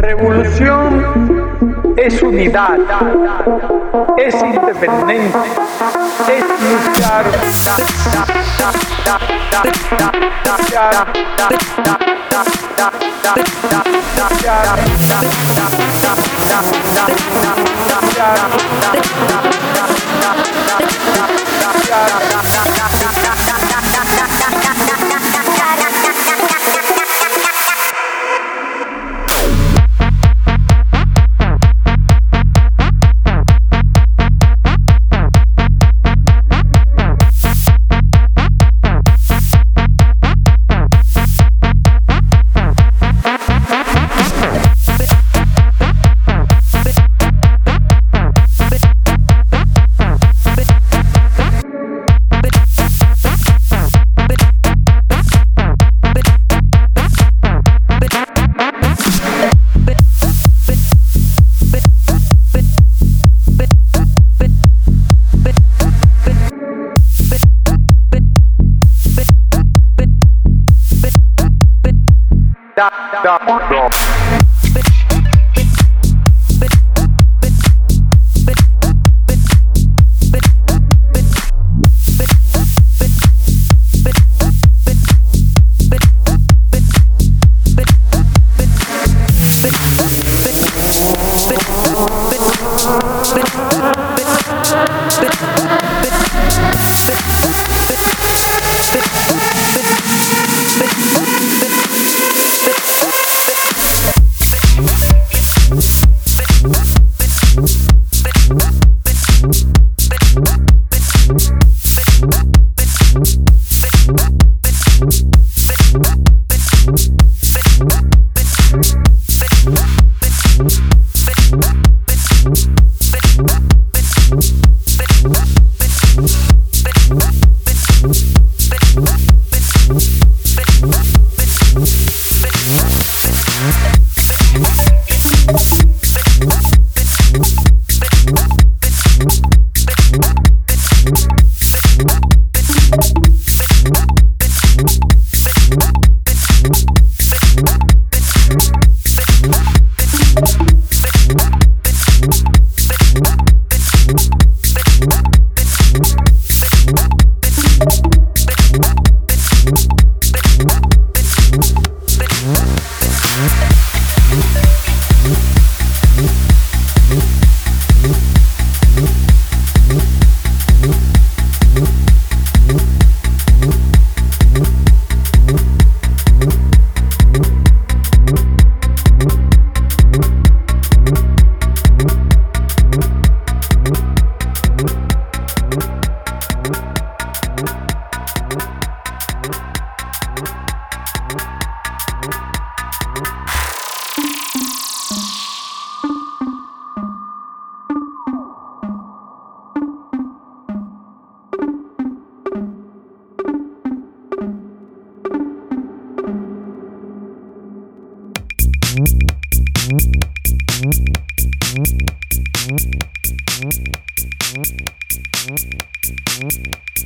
Revolución es unidad, es independencia, es luchar. Yeah. Bye.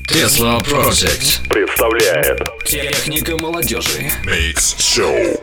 Tesla Project. Представляет. Техника молодежи. Mix Show.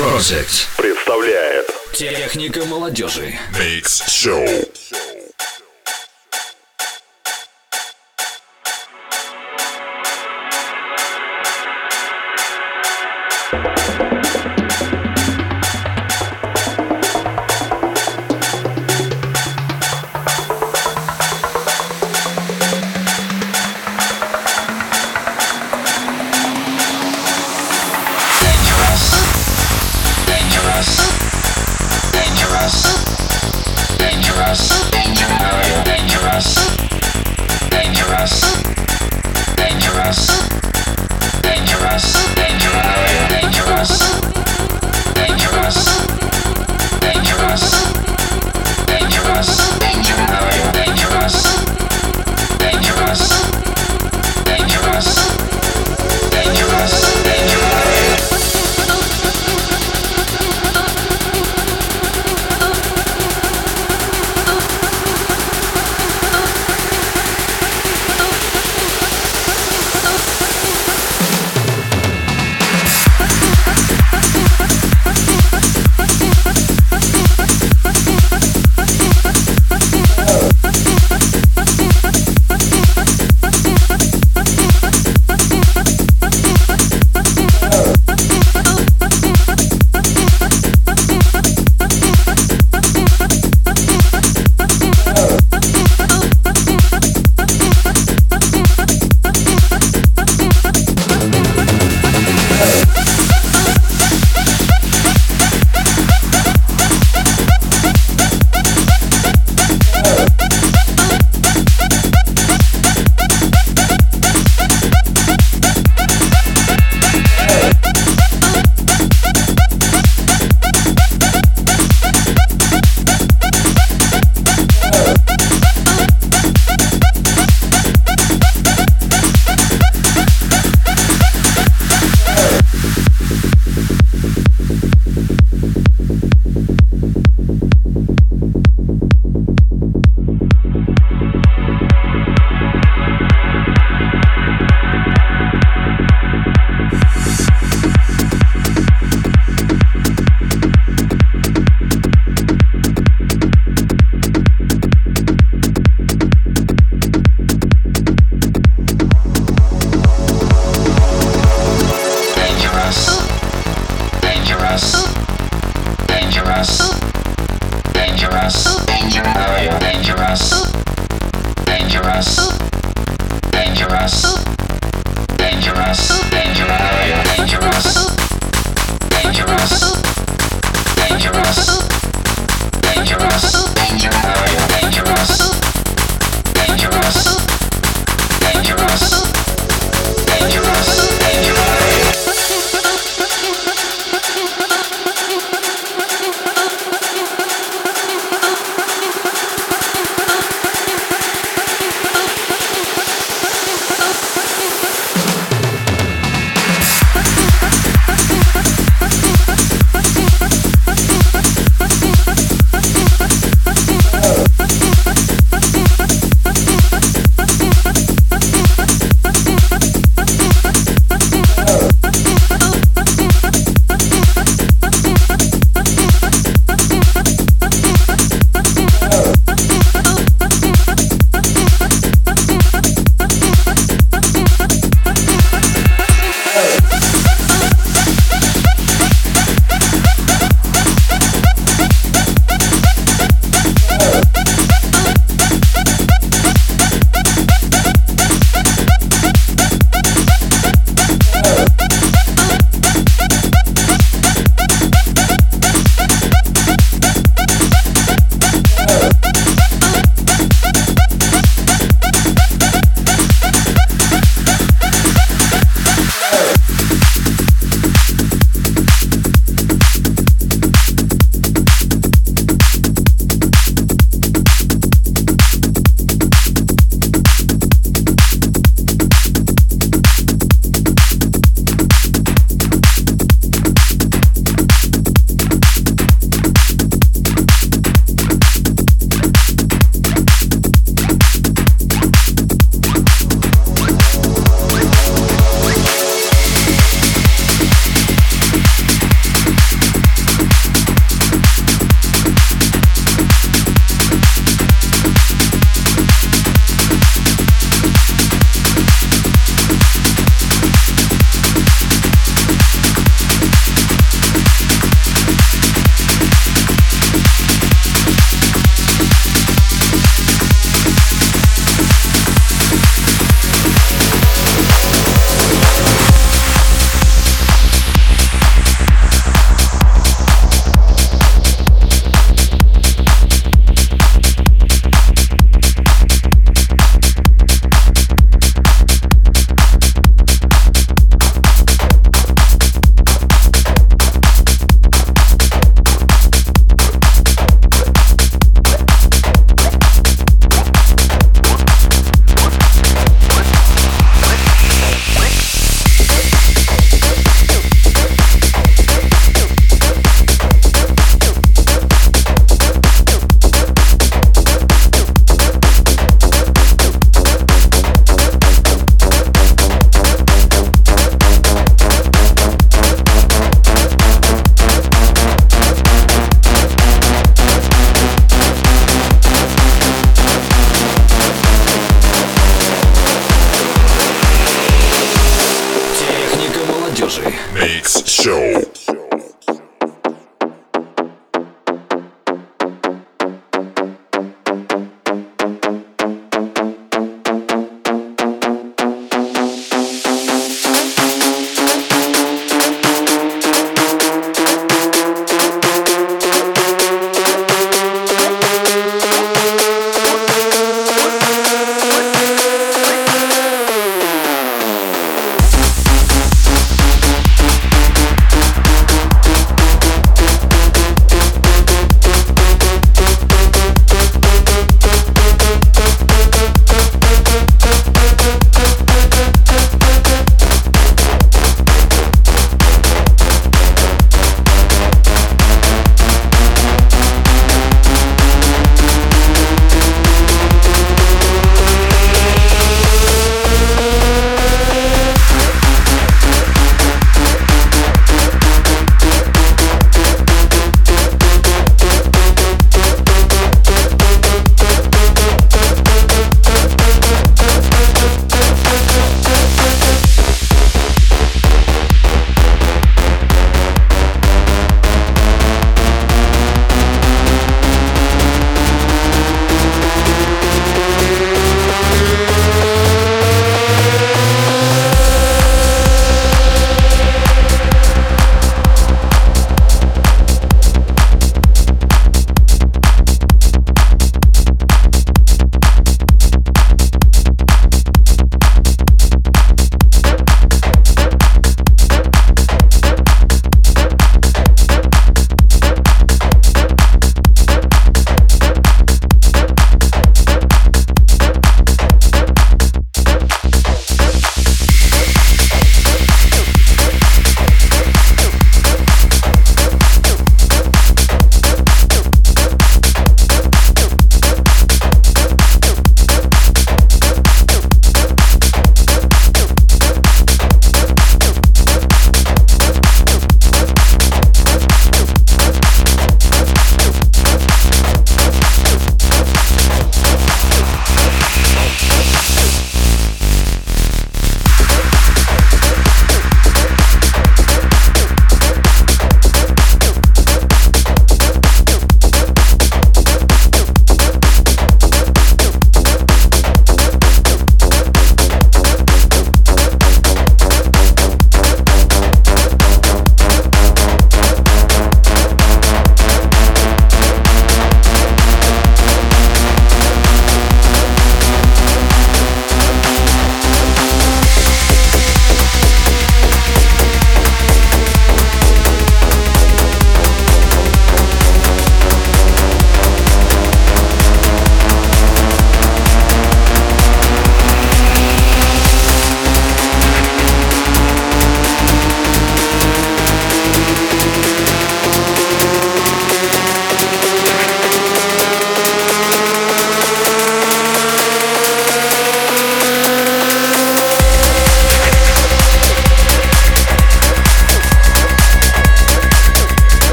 Project представляет Техника молодежи. Mix Show.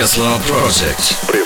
Tesla Project.